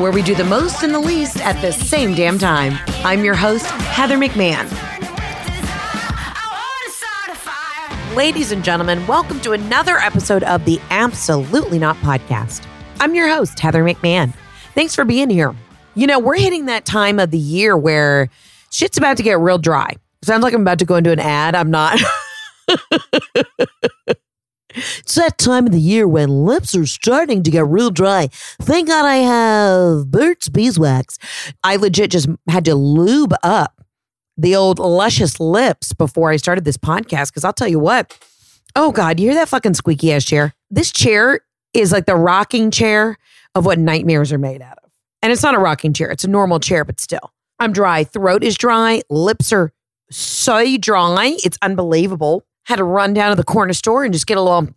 where we do the most and the least at the same damn time. I'm your host, Heather McMahon. Ladies and gentlemen, welcome to another episode of the Absolutely Not podcast. I'm your host, Heather McMahon. Thanks for being here. You know, we're hitting that time of the year where shit's about to get real dry. Sounds like I'm about to go into an ad. I'm not. It's that time of the year when lips are starting to get real dry. Thank God I have Burt's Beeswax. I legit just had to lube up the old luscious lips before I started this podcast because I'll tell you what. Oh God, you hear that fucking squeaky ass chair? This chair is like the rocking chair of what nightmares are made out of. And it's not a rocking chair, it's a normal chair, but still. I'm dry. Throat is dry. Lips are so dry. It's unbelievable had to run down to the corner store and just get a little,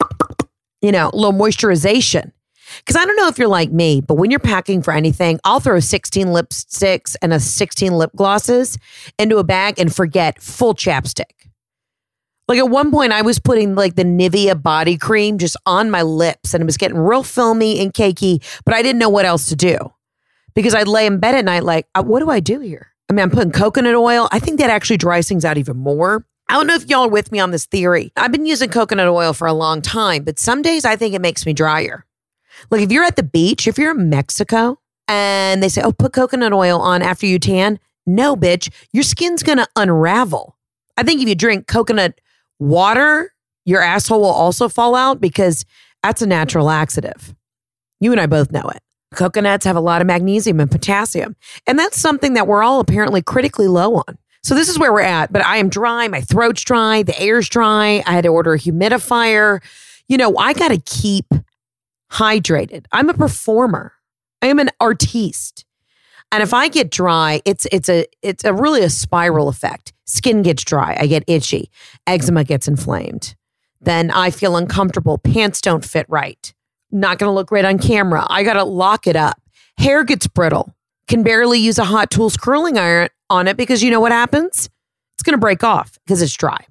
you know, a little moisturization. Because I don't know if you're like me, but when you're packing for anything, I'll throw 16 lipsticks and a 16 lip glosses into a bag and forget full chapstick. Like at one point, I was putting like the Nivea body cream just on my lips and it was getting real filmy and cakey, but I didn't know what else to do because I'd lay in bed at night like, uh, what do I do here? I mean, I'm putting coconut oil. I think that actually dries things out even more. I don't know if y'all are with me on this theory. I've been using coconut oil for a long time, but some days I think it makes me drier. Like if you're at the beach, if you're in Mexico and they say, oh, put coconut oil on after you tan, no, bitch, your skin's gonna unravel. I think if you drink coconut water, your asshole will also fall out because that's a natural laxative. You and I both know it. Coconuts have a lot of magnesium and potassium, and that's something that we're all apparently critically low on. So this is where we're at. But I am dry. My throat's dry. The air's dry. I had to order a humidifier. You know, I got to keep hydrated. I'm a performer. I am an artiste. And if I get dry, it's it's a it's a really a spiral effect. Skin gets dry, I get itchy, eczema gets inflamed. Then I feel uncomfortable, pants don't fit right. Not going to look great on camera. I got to lock it up. Hair gets brittle. Can barely use a hot tools curling iron on it because you know what happens? It's going to break off because it's dry.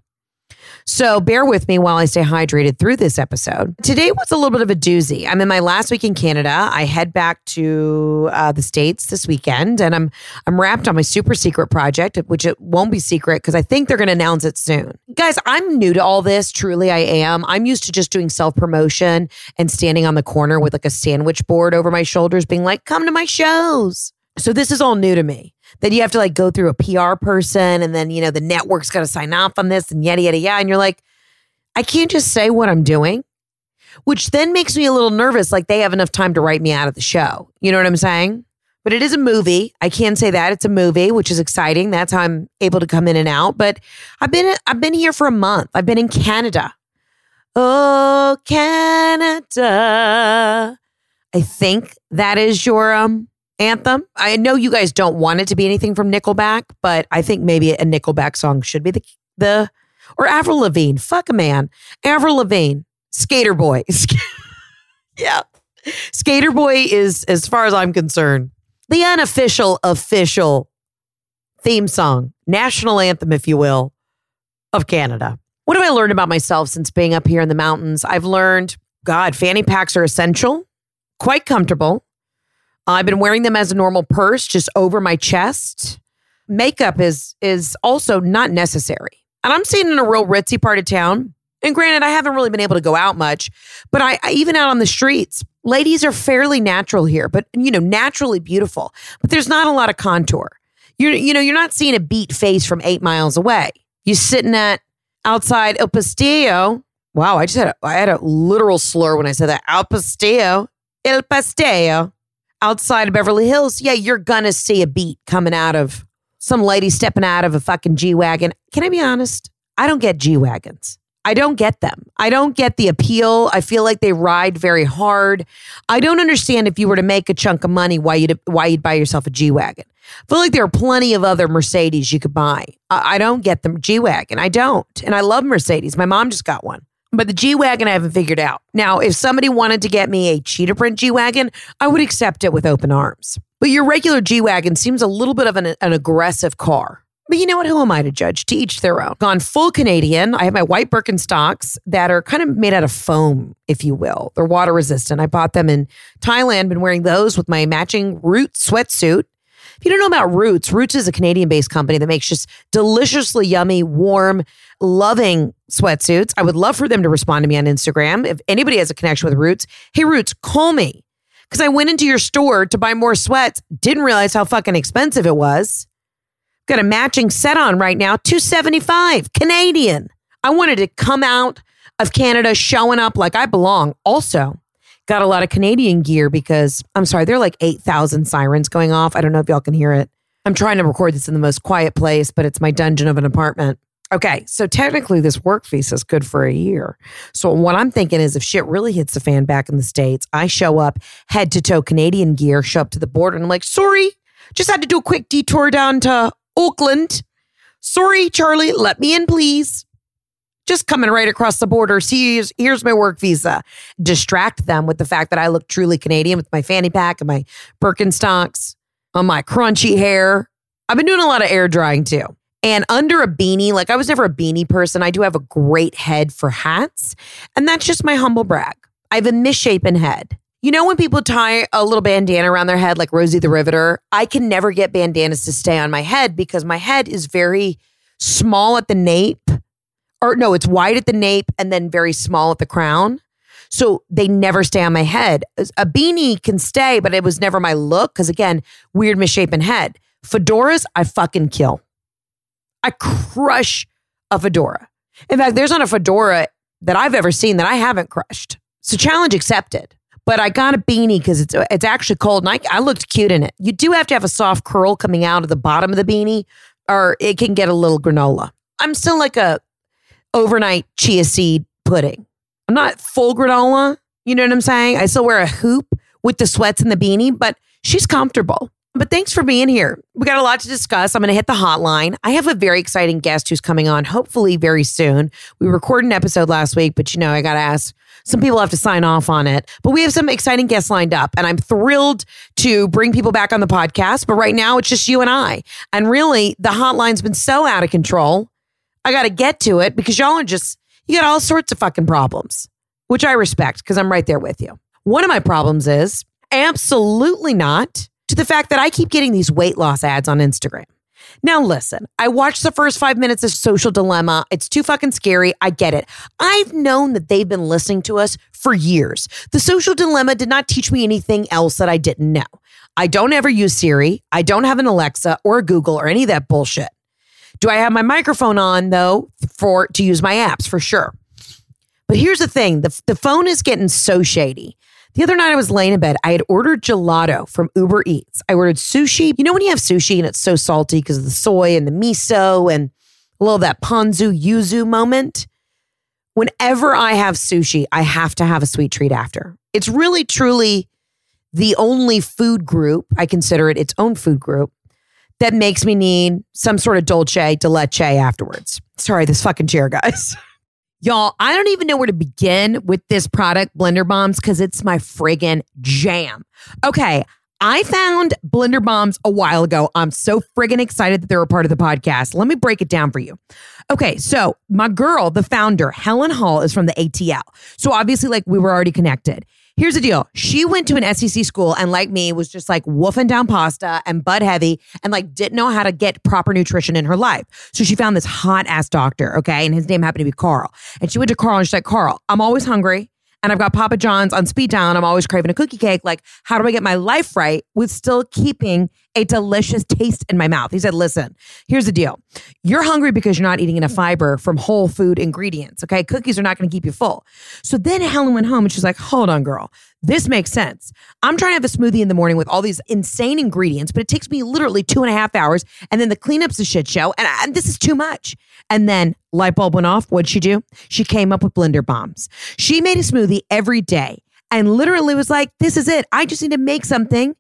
So bear with me while I stay hydrated through this episode. Today was a little bit of a doozy. I'm in my last week in Canada. I head back to uh, the states this weekend, and I'm I'm wrapped on my super secret project, which it won't be secret because I think they're going to announce it soon. Guys, I'm new to all this. Truly, I am. I'm used to just doing self promotion and standing on the corner with like a sandwich board over my shoulders, being like, "Come to my shows." So this is all new to me that you have to like go through a PR person and then, you know, the network's got to sign off on this and yada, yada, yada. And you're like, I can't just say what I'm doing, which then makes me a little nervous. Like they have enough time to write me out of the show. You know what I'm saying? But it is a movie. I can say that it's a movie, which is exciting. That's how I'm able to come in and out. But I've been I've been here for a month. I've been in Canada. Oh, Canada. I think that is your um anthem. I know you guys don't want it to be anything from Nickelback, but I think maybe a Nickelback song should be the the or Avril Lavigne. Fuck a man, Avril Lavigne, Skater Boy. yeah, Skater Boy is, as far as I'm concerned, the unofficial official theme song, national anthem, if you will, of Canada. What have I learned about myself since being up here in the mountains? I've learned, God, fanny packs are essential, quite comfortable. I've been wearing them as a normal purse just over my chest. Makeup is is also not necessary. And I'm staying in a real ritzy part of town. And granted, I haven't really been able to go out much, but I, I even out on the streets, ladies are fairly natural here, but you know, naturally beautiful. But there's not a lot of contour. You're you know, you're not seeing a beat face from eight miles away. You're sitting at outside El Pastillo. Wow, I just had a, I had a literal slur when I said that. El Pastillo, El Pastillo, outside of Beverly Hills. Yeah, you're gonna see a beat coming out of some lady stepping out of a fucking G wagon. Can I be honest? I don't get G wagons. I don't get them. I don't get the appeal. I feel like they ride very hard. I don't understand if you were to make a chunk of money why you'd why you'd buy yourself a G wagon. I feel like there are plenty of other Mercedes you could buy. I, I don't get the G wagon. I don't, and I love Mercedes. My mom just got one. But the G Wagon I haven't figured out. Now, if somebody wanted to get me a cheetah print G Wagon, I would accept it with open arms. But your regular G Wagon seems a little bit of an, an aggressive car. But you know what? Who am I to judge? To each their own. Gone full Canadian. I have my white Birkenstocks that are kind of made out of foam, if you will. They're water resistant. I bought them in Thailand, been wearing those with my matching Roots sweatsuit. If you don't know about Roots, Roots is a Canadian based company that makes just deliciously yummy, warm, loving sweatsuits. I would love for them to respond to me on Instagram. If anybody has a connection with Roots, hey, Roots, call me. Because I went into your store to buy more sweats, didn't realize how fucking expensive it was. Got a matching set on right now, 275 Canadian. I wanted to come out of Canada showing up like I belong. Also, got a lot of Canadian gear because I'm sorry, there are like 8,000 sirens going off. I don't know if y'all can hear it. I'm trying to record this in the most quiet place, but it's my dungeon of an apartment. Okay, so technically this work visa is good for a year. So what I'm thinking is if shit really hits the fan back in the States, I show up head to toe Canadian gear, show up to the border, and I'm like, sorry, just had to do a quick detour down to Oakland. Sorry, Charlie, let me in, please. Just coming right across the border. See, here's, here's my work visa. Distract them with the fact that I look truly Canadian with my fanny pack and my Birkenstocks on my crunchy hair. I've been doing a lot of air drying too. And under a beanie, like I was never a beanie person, I do have a great head for hats. And that's just my humble brag. I have a misshapen head. You know, when people tie a little bandana around their head, like Rosie the Riveter, I can never get bandanas to stay on my head because my head is very small at the nape. Or no, it's wide at the nape and then very small at the crown. So they never stay on my head. A beanie can stay, but it was never my look because, again, weird misshapen head. Fedoras, I fucking kill. I crush a fedora. In fact, there's not a fedora that I've ever seen that I haven't crushed. So challenge accepted. But I got a beanie because it's it's actually cold, and I, I looked cute in it. You do have to have a soft curl coming out of the bottom of the beanie, or it can get a little granola. I'm still like a overnight chia seed pudding. I'm not full granola. You know what I'm saying? I still wear a hoop with the sweats and the beanie, but she's comfortable. But thanks for being here. We got a lot to discuss. I'm going to hit the hotline. I have a very exciting guest who's coming on, hopefully very soon. We recorded an episode last week, but you know, I got to ask. Some people have to sign off on it, but we have some exciting guests lined up, and I'm thrilled to bring people back on the podcast. But right now, it's just you and I. And really, the hotline's been so out of control. I got to get to it because y'all are just, you got all sorts of fucking problems, which I respect because I'm right there with you. One of my problems is absolutely not to the fact that I keep getting these weight loss ads on Instagram. Now, listen, I watched the first five minutes of Social Dilemma. It's too fucking scary. I get it. I've known that they've been listening to us for years. The Social Dilemma did not teach me anything else that I didn't know. I don't ever use Siri. I don't have an Alexa or a Google or any of that bullshit. Do I have my microphone on though for to use my apps for sure? But here's the thing: the the phone is getting so shady. The other night I was laying in bed. I had ordered gelato from Uber Eats. I ordered sushi. You know when you have sushi and it's so salty because of the soy and the miso and a little that ponzu yuzu moment? Whenever I have sushi, I have to have a sweet treat after. It's really, truly the only food group, I consider it its own food group, that makes me need some sort of dolce de leche afterwards. Sorry, this fucking chair, guys. Y'all, I don't even know where to begin with this product, Blender Bombs, because it's my friggin' jam. Okay, I found blender bombs a while ago. I'm so friggin' excited that they're a part of the podcast. Let me break it down for you. Okay, so my girl, the founder, Helen Hall, is from the ATL. So obviously, like we were already connected. Here's the deal. She went to an SEC school and, like me, was just like woofing down pasta and butt heavy and like didn't know how to get proper nutrition in her life. So she found this hot ass doctor, okay? And his name happened to be Carl. And she went to Carl and she's like, Carl, I'm always hungry and I've got Papa John's on speed dial and I'm always craving a cookie cake. Like, how do I get my life right with still keeping a delicious taste in my mouth? He said, listen, here's the deal. You're hungry because you're not eating enough fiber from whole food ingredients. Okay. Cookies are not going to keep you full. So then Helen went home and she's like, hold on, girl. This makes sense. I'm trying to have a smoothie in the morning with all these insane ingredients, but it takes me literally two and a half hours. And then the cleanup's a shit show. And, I, and this is too much. And then light bulb went off. What'd she do? She came up with blender bombs. She made a smoothie every day and literally was like, this is it. I just need to make something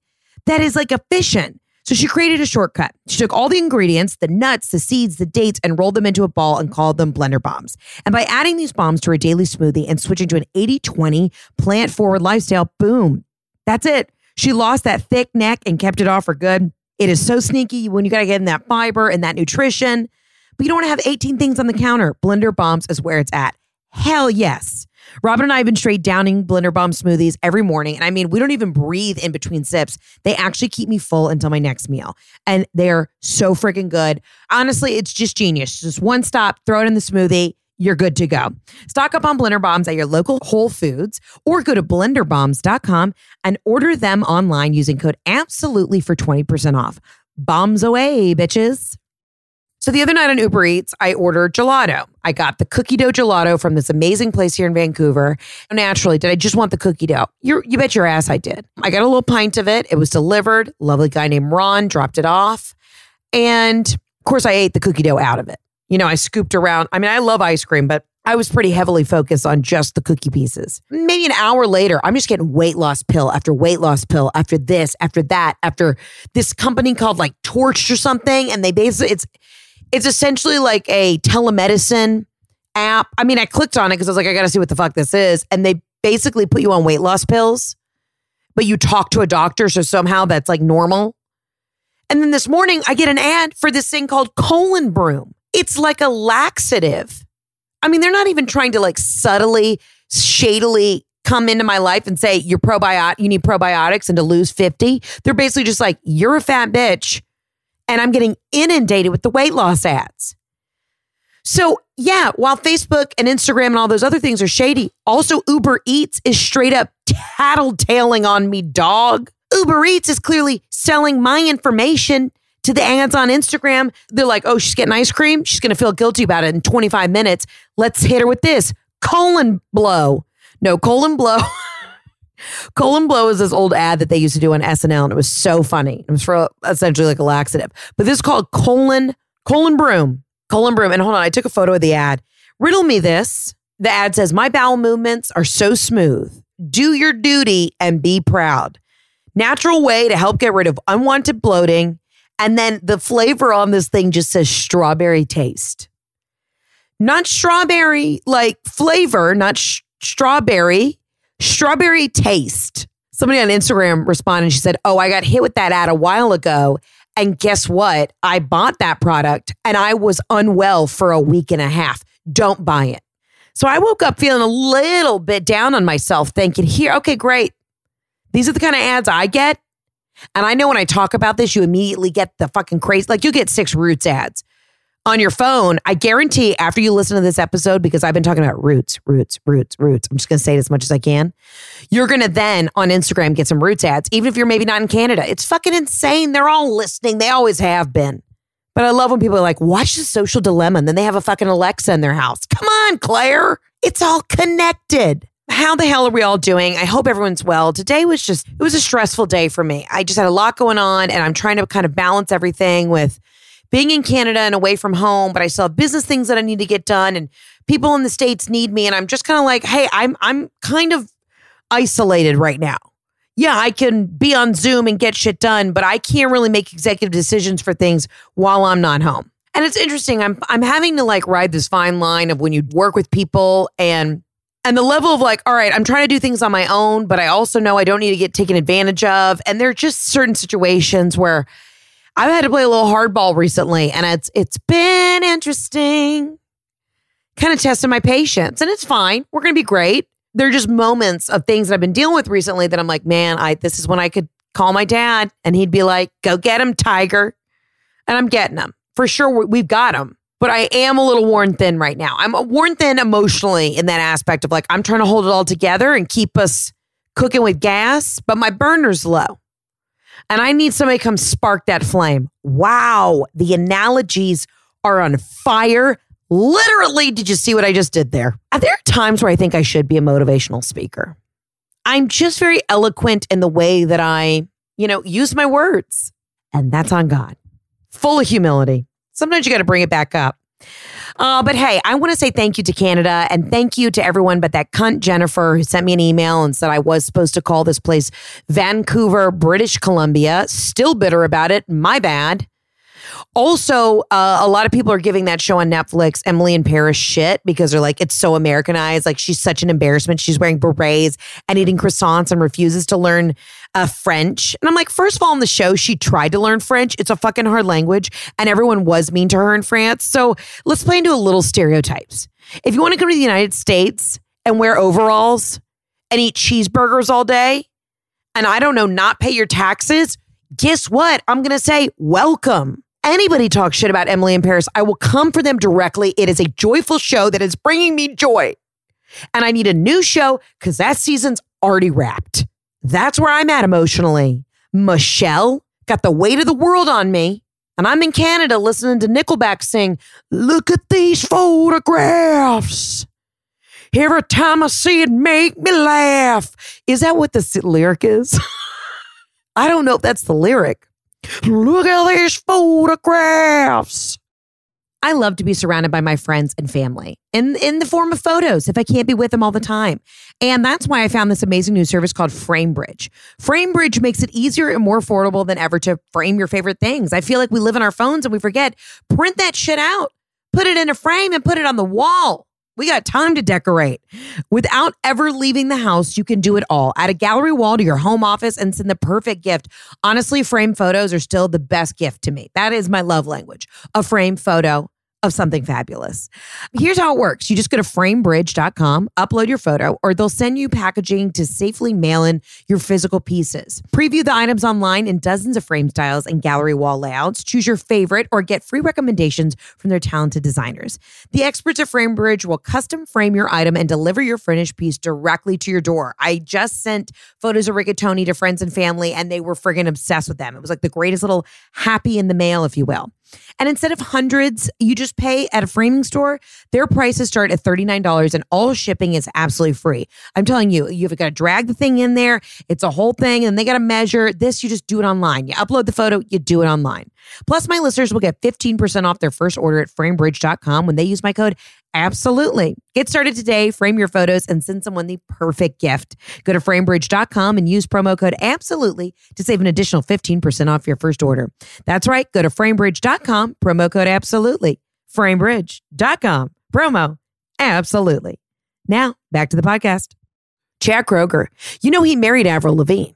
that is like efficient. So she created a shortcut. She took all the ingredients, the nuts, the seeds, the dates, and rolled them into a ball and called them blender bombs. And by adding these bombs to her daily smoothie and switching to an 80 20 plant forward lifestyle, boom, that's it. She lost that thick neck and kept it off for good. It is so sneaky when you got to get in that fiber and that nutrition, but you don't want to have 18 things on the counter. Blender bombs is where it's at. Hell yes. Robin and I have been straight downing blender bomb smoothies every morning. And I mean, we don't even breathe in between sips. They actually keep me full until my next meal. And they're so freaking good. Honestly, it's just genius. Just one stop, throw it in the smoothie. You're good to go. Stock up on blender bombs at your local Whole Foods or go to blenderbombs.com and order them online using code absolutely for 20% off. Bombs away, bitches. So the other night on Uber Eats, I ordered gelato. I got the cookie dough gelato from this amazing place here in Vancouver. Naturally, did I just want the cookie dough? you you bet your ass I did. I got a little pint of it. It was delivered. Lovely guy named Ron dropped it off. And of course, I ate the cookie dough out of it. You know, I scooped around. I mean, I love ice cream, but I was pretty heavily focused on just the cookie pieces. Maybe an hour later, I'm just getting weight loss pill after weight loss pill after this, after that, after this company called like Torch or something. And they basically, it's, it's essentially like a telemedicine app. I mean, I clicked on it because I was like, I got to see what the fuck this is. And they basically put you on weight loss pills, but you talk to a doctor. So somehow that's like normal. And then this morning, I get an ad for this thing called Colon Broom. It's like a laxative. I mean, they're not even trying to like subtly, shadily come into my life and say, you're probiotic, you need probiotics and to lose 50. They're basically just like, you're a fat bitch and I'm getting inundated with the weight loss ads. So, yeah, while Facebook and Instagram and all those other things are shady, also Uber Eats is straight up tattletaling on me, dog. Uber Eats is clearly selling my information to the ads on Instagram. They're like, oh, she's getting ice cream. She's going to feel guilty about it in 25 minutes. Let's hit her with this colon blow. No, colon blow. Colon blow is this old ad that they used to do on SNL, and it was so funny. It was for essentially like a laxative, but this is called colon colon broom, colon broom. And hold on, I took a photo of the ad. Riddle me this. The ad says, "My bowel movements are so smooth. Do your duty and be proud. Natural way to help get rid of unwanted bloating." And then the flavor on this thing just says strawberry taste. Not strawberry like flavor, not sh- strawberry strawberry taste. Somebody on Instagram responded. She said, Oh, I got hit with that ad a while ago. And guess what? I bought that product and I was unwell for a week and a half. Don't buy it. So I woke up feeling a little bit down on myself, thinking, Here, okay, great. These are the kind of ads I get. And I know when I talk about this, you immediately get the fucking crazy, like you get six roots ads on your phone, I guarantee after you listen to this episode, because I've been talking about roots, roots, roots, roots. I'm just going to say it as much as I can. You're going to then on Instagram get some roots ads, even if you're maybe not in Canada. It's fucking insane. They're all listening. They always have been. But I love when people are like, watch the social dilemma. And then they have a fucking Alexa in their house. Come on, Claire. It's all connected. How the hell are we all doing? I hope everyone's well. Today was just, it was a stressful day for me. I just had a lot going on and I'm trying to kind of balance everything with being in Canada and away from home, but I still have business things that I need to get done and people in the States need me. And I'm just kind of like, hey, I'm I'm kind of isolated right now. Yeah, I can be on Zoom and get shit done, but I can't really make executive decisions for things while I'm not home. And it's interesting. I'm I'm having to like ride this fine line of when you work with people and And the level of like, all right, I'm trying to do things on my own, but I also know I don't need to get taken advantage of. And there are just certain situations where I've had to play a little hardball recently, and it's it's been interesting. Kind of testing my patience, and it's fine. We're gonna be great. There are just moments of things that I've been dealing with recently that I'm like, man, I this is when I could call my dad, and he'd be like, "Go get him, Tiger," and I'm getting him for sure. We've got him but I am a little worn thin right now. I'm worn thin emotionally in that aspect of like, I'm trying to hold it all together and keep us cooking with gas, but my burner's low. And I need somebody to come spark that flame. Wow. The analogies are on fire. Literally, did you see what I just did there? There are times where I think I should be a motivational speaker? I'm just very eloquent in the way that I, you know, use my words. And that's on God. Full of humility. Sometimes you got to bring it back up. Uh, but hey, I want to say thank you to Canada and thank you to everyone but that cunt Jennifer who sent me an email and said I was supposed to call this place Vancouver, British Columbia. Still bitter about it. My bad. Also, uh, a lot of people are giving that show on Netflix, Emily in Paris, shit because they're like, it's so Americanized. Like, she's such an embarrassment. She's wearing berets and eating croissants and refuses to learn uh, French. And I'm like, first of all, on the show, she tried to learn French. It's a fucking hard language, and everyone was mean to her in France. So let's play into a little stereotypes. If you want to come to the United States and wear overalls and eat cheeseburgers all day, and I don't know, not pay your taxes, guess what? I'm going to say, welcome anybody talks shit about Emily in Paris, I will come for them directly. It is a joyful show that is bringing me joy. And I need a new show because that season's already wrapped. That's where I'm at emotionally. Michelle got the weight of the world on me. And I'm in Canada listening to Nickelback sing, Look at these photographs. Every time I see it, make me laugh. Is that what the lyric is? I don't know if that's the lyric. Look at these photographs. I love to be surrounded by my friends and family in, in the form of photos if I can't be with them all the time. And that's why I found this amazing new service called FrameBridge. FrameBridge makes it easier and more affordable than ever to frame your favorite things. I feel like we live in our phones and we forget. Print that shit out, put it in a frame, and put it on the wall. We got time to decorate. Without ever leaving the house, you can do it all. Add a gallery wall to your home office and send the perfect gift. Honestly, frame photos are still the best gift to me. That is my love language. A frame photo of something fabulous. Here's how it works. You just go to framebridge.com, upload your photo, or they'll send you packaging to safely mail in your physical pieces. Preview the items online in dozens of frame styles and gallery wall layouts. Choose your favorite or get free recommendations from their talented designers. The experts at Framebridge will custom frame your item and deliver your finished piece directly to your door. I just sent photos of Rigatoni to friends and family, and they were friggin' obsessed with them. It was like the greatest little happy in the mail, if you will. And instead of hundreds, you just pay at a framing store. Their prices start at $39 and all shipping is absolutely free. I'm telling you, you've got to drag the thing in there. It's a whole thing and they got to measure. This, you just do it online. You upload the photo, you do it online. Plus, my listeners will get 15% off their first order at framebridge.com when they use my code Absolutely. Get started today, frame your photos, and send someone the perfect gift. Go to framebridge.com and use promo code Absolutely to save an additional 15% off your first order. That's right. Go to framebridge.com, promo code Absolutely. Framebridge.com, promo Absolutely. Now, back to the podcast. Chad Kroeger, you know, he married Avril Lavigne.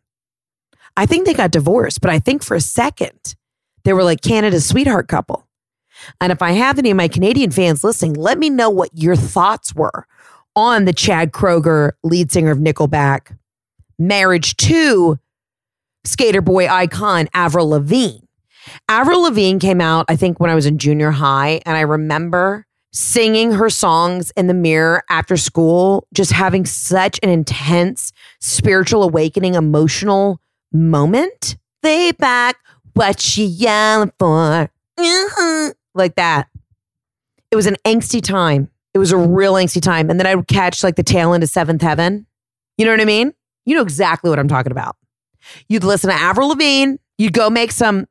I think they got divorced, but I think for a second they were like Canada's sweetheart couple. And if I have any of my Canadian fans listening, let me know what your thoughts were on the Chad Kroeger, lead singer of Nickelback, marriage to skater boy icon Avril Lavigne. Avril Lavigne came out, I think, when I was in junior high. And I remember singing her songs in the mirror after school, just having such an intense spiritual awakening, emotional moment. Lay back, what you yelling for? Uh-huh like that. It was an angsty time. It was a real angsty time. And then I would catch like the tail end of Seventh Heaven. You know what I mean? You know exactly what I'm talking about. You'd listen to Avril Lavigne. You'd go make some,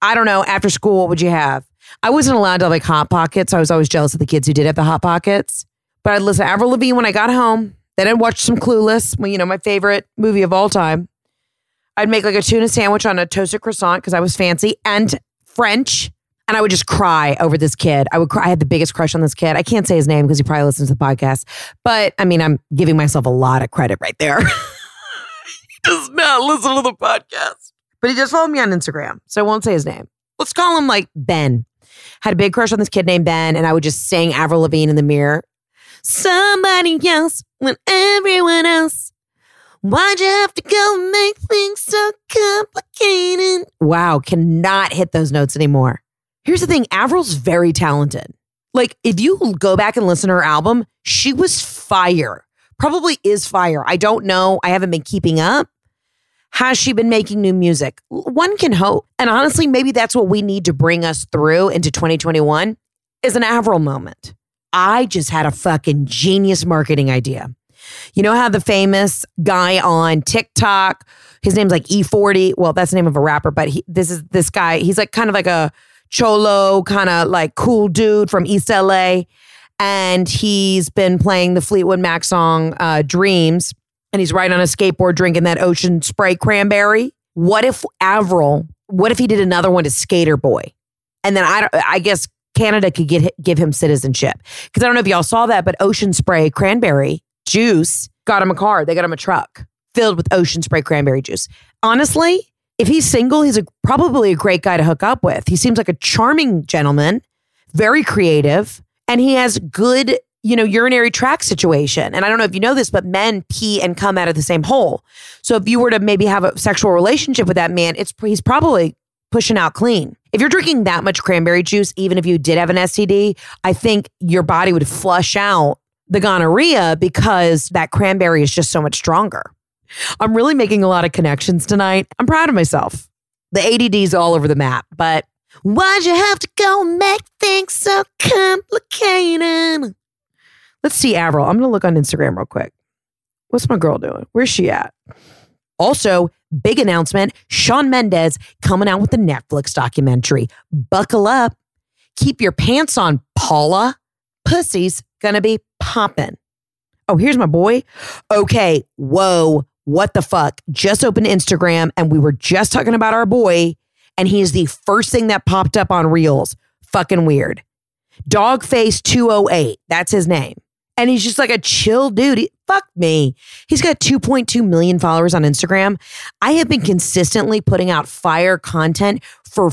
I don't know, after school, what would you have? I wasn't allowed to have like Hot Pockets. So I was always jealous of the kids who did have the Hot Pockets. But I'd listen to Avril Lavigne when I got home. Then I'd watch some Clueless, well, you know, my favorite movie of all time. I'd make like a tuna sandwich on a toasted croissant because I was fancy and French. And I would just cry over this kid. I would cry. I had the biggest crush on this kid. I can't say his name because he probably listens to the podcast. But I mean, I'm giving myself a lot of credit right there. he does not listen to the podcast. But he just followed me on Instagram. So I won't say his name. Let's call him like Ben. Had a big crush on this kid named Ben, and I would just sing Avril Lavigne in the mirror. Somebody else when everyone else. Why'd you have to go make things so complicated? Wow, cannot hit those notes anymore. Here's the thing Avril's very talented. Like, if you go back and listen to her album, she was fire. Probably is fire. I don't know. I haven't been keeping up. Has she been making new music? One can hope. And honestly, maybe that's what we need to bring us through into 2021 is an Avril moment. I just had a fucking genius marketing idea. You know how the famous guy on TikTok, his name's like E40. Well, that's the name of a rapper, but he, this is this guy. He's like kind of like a cholo, kind of like cool dude from East LA. And he's been playing the Fleetwood Mac song uh, Dreams. And he's riding on a skateboard drinking that ocean spray cranberry. What if Avril, what if he did another one to Skater Boy? And then I, I guess Canada could get give him citizenship. Because I don't know if y'all saw that, but Ocean Spray Cranberry juice got him a car. They got him a truck filled with Ocean Spray Cranberry juice. Honestly, if he's single, he's a, probably a great guy to hook up with. He seems like a charming gentleman, very creative, and he has good, you know, urinary tract situation. And I don't know if you know this, but men pee and come out of the same hole. So if you were to maybe have a sexual relationship with that man, it's he's probably pushing out clean. If you're drinking that much cranberry juice, even if you did have an STD, I think your body would flush out the gonorrhea because that cranberry is just so much stronger. I'm really making a lot of connections tonight. I'm proud of myself. The ADD's all over the map, but why'd you have to go make things so complicated? Let's see, Avril. I'm going to look on Instagram real quick. What's my girl doing? Where's she at? Also, big announcement Shawn Mendes coming out with the Netflix documentary. Buckle up. Keep your pants on, Paula. Pussy's gonna be popping. Oh, here's my boy. Okay, whoa, what the fuck? Just opened Instagram and we were just talking about our boy, and he's the first thing that popped up on Reels. Fucking weird. Dogface208, that's his name. And he's just like a chill dude. He, fuck me. He's got 2.2 million followers on Instagram. I have been consistently putting out fire content for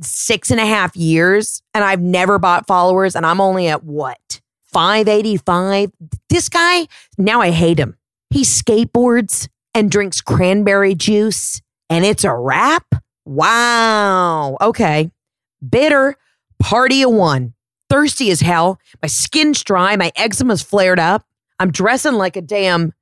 six and a half years, and I've never bought followers, and I'm only at what? 585. This guy, now I hate him. He skateboards and drinks cranberry juice, and it's a wrap. Wow. Okay. Bitter, party of one. Thirsty as hell. My skin's dry. My eczema's flared up. I'm dressing like a damn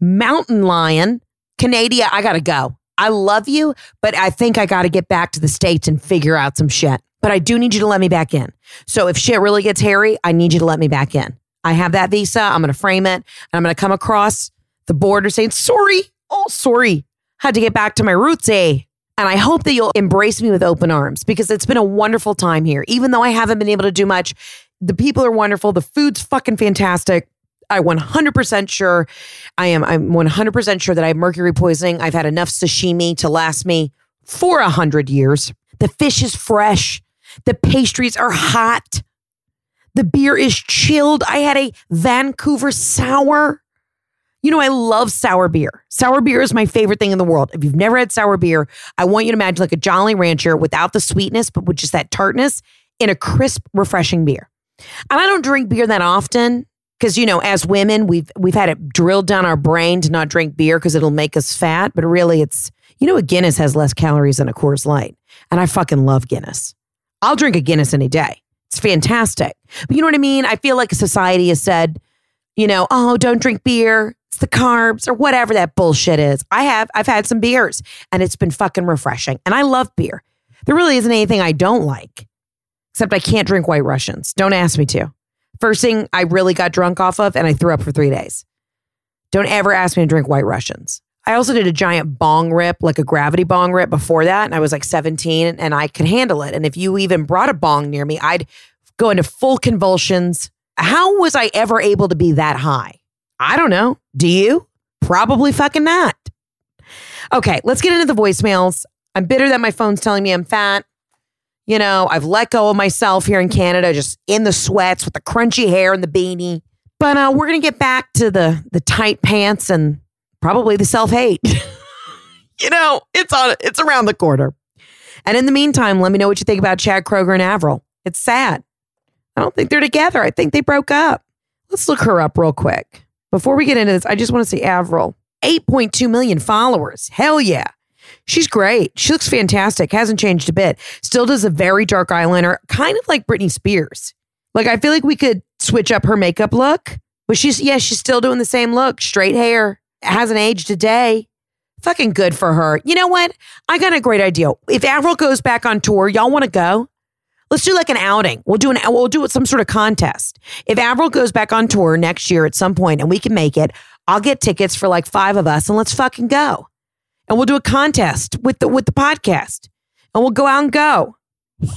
mountain lion. Canada, I gotta go. I love you, but I think I gotta get back to the States and figure out some shit. But I do need you to let me back in. So if shit really gets hairy, I need you to let me back in. I have that visa. I'm gonna frame it and I'm gonna come across the border saying, sorry. Oh, sorry. Had to get back to my roots, eh? And I hope that you'll embrace me with open arms because it's been a wonderful time here. Even though I haven't been able to do much, the people are wonderful. The food's fucking fantastic. I 100% sure I am I'm 100% sure that I have mercury poisoning. I've had enough sashimi to last me for a hundred years. The fish is fresh. The pastries are hot. The beer is chilled. I had a Vancouver sour. You know, I love sour beer. Sour beer is my favorite thing in the world. If you've never had sour beer, I want you to imagine like a Jolly Rancher without the sweetness, but with just that tartness in a crisp, refreshing beer. And I don't drink beer that often because you know, as women, we've we've had it drilled down our brain to not drink beer because it'll make us fat. But really, it's you know, a Guinness has less calories than a Coors Light, and I fucking love Guinness. I'll drink a Guinness any day. It's fantastic. But you know what I mean? I feel like society has said, you know, oh, don't drink beer. It's the carbs or whatever that bullshit is. I have, I've had some beers and it's been fucking refreshing. And I love beer. There really isn't anything I don't like, except I can't drink white Russians. Don't ask me to. First thing I really got drunk off of and I threw up for three days. Don't ever ask me to drink white Russians. I also did a giant bong rip, like a gravity bong rip before that. And I was like 17 and I could handle it. And if you even brought a bong near me, I'd go into full convulsions. How was I ever able to be that high? I don't know. Do you? Probably fucking not. Okay, let's get into the voicemails. I'm bitter that my phone's telling me I'm fat. You know, I've let go of myself here in Canada, just in the sweats with the crunchy hair and the beanie. But uh, we're gonna get back to the the tight pants and probably the self hate. you know, it's on it's around the corner. And in the meantime, let me know what you think about Chad Kroeger and Avril. It's sad. I don't think they're together. I think they broke up. Let's look her up real quick. Before we get into this, I just want to say Avril, 8.2 million followers. Hell yeah. She's great. She looks fantastic. Hasn't changed a bit. Still does a very dark eyeliner, kind of like Britney Spears. Like I feel like we could switch up her makeup look, but she's yeah, she's still doing the same look. Straight hair. Hasn't aged a day. Fucking good for her. You know what? I got a great idea. If Avril goes back on tour, y'all want to go? Let's do like an outing. We'll do an we'll do some sort of contest. If Avril goes back on tour next year at some point and we can make it, I'll get tickets for like five of us and let's fucking go. And we'll do a contest with the with the podcast. And we'll go out and go.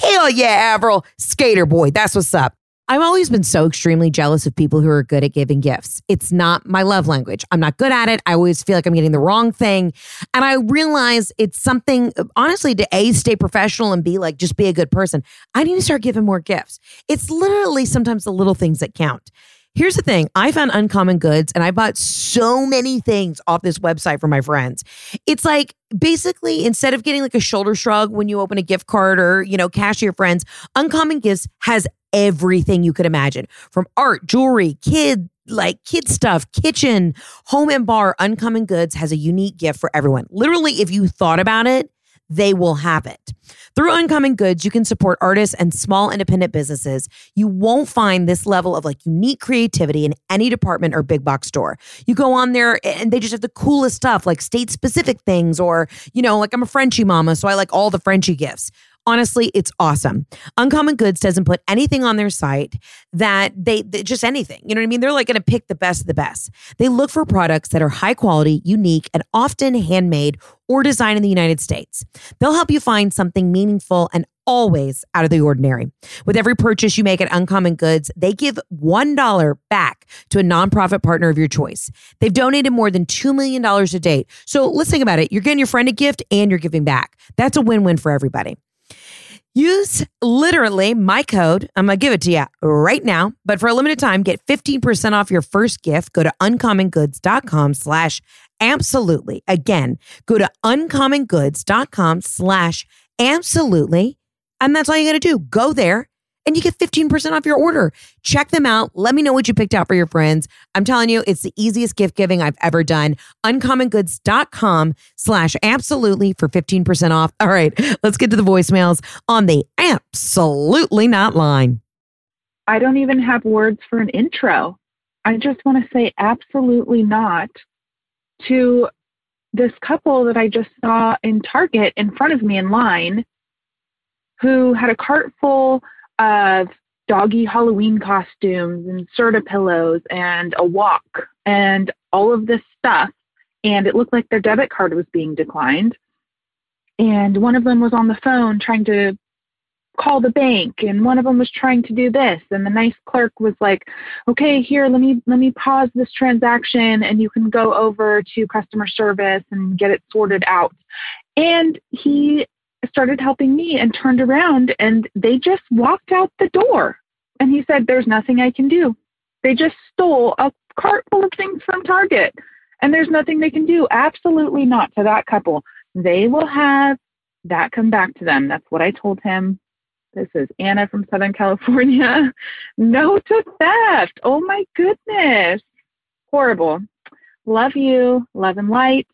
Hell yeah, Avril, skater boy. That's what's up. I've always been so extremely jealous of people who are good at giving gifts. It's not my love language. I'm not good at it. I always feel like I'm getting the wrong thing. And I realize it's something, honestly, to A, stay professional and B, like just be a good person. I need to start giving more gifts. It's literally sometimes the little things that count. Here's the thing I found uncommon goods and I bought so many things off this website for my friends. It's like basically instead of getting like a shoulder shrug when you open a gift card or, you know, cash your friends, Uncommon Gifts has everything you could imagine from art, jewelry, kid like kid stuff, kitchen, home and bar. Uncommon Goods has a unique gift for everyone. Literally, if you thought about it, they will have it. Through Uncommon Goods, you can support artists and small independent businesses. You won't find this level of like unique creativity in any department or big box store. You go on there and they just have the coolest stuff, like state specific things, or, you know, like I'm a Frenchie mama, so I like all the Frenchie gifts. Honestly, it's awesome. Uncommon Goods doesn't put anything on their site that they, they just anything. You know what I mean? They're like going to pick the best of the best. They look for products that are high quality, unique, and often handmade or designed in the United States. They'll help you find something meaningful and always out of the ordinary. With every purchase you make at Uncommon Goods, they give $1 back to a nonprofit partner of your choice. They've donated more than $2 million to date. So let's think about it. You're getting your friend a gift and you're giving back. That's a win win for everybody. Use literally my code. I'm going to give it to you right now. But for a limited time, get 15% off your first gift. Go to uncommongoods.com slash absolutely. Again, go to uncommongoods.com slash absolutely. And that's all you got to do. Go there and you get 15% off your order. Check them out. Let me know what you picked out for your friends. I'm telling you, it's the easiest gift giving I've ever done. Uncommongoods.com slash absolutely for 15% off. All right, let's get to the voicemails on the absolutely not line. I don't even have words for an intro. I just want to say absolutely not to this couple that I just saw in Target in front of me in line who had a cart full of doggy Halloween costumes and Serta pillows and a walk and all of this stuff. And it looked like their debit card was being declined. And one of them was on the phone trying to call the bank and one of them was trying to do this and the nice clerk was like okay here let me let me pause this transaction and you can go over to customer service and get it sorted out and he started helping me and turned around and they just walked out the door. And he said, There's nothing I can do. They just stole a cart full of things from Target and there's nothing they can do. Absolutely not to that couple. They will have that come back to them. That's what I told him. This is Anna from Southern California. no to theft. Oh my goodness. Horrible. Love you. Love and light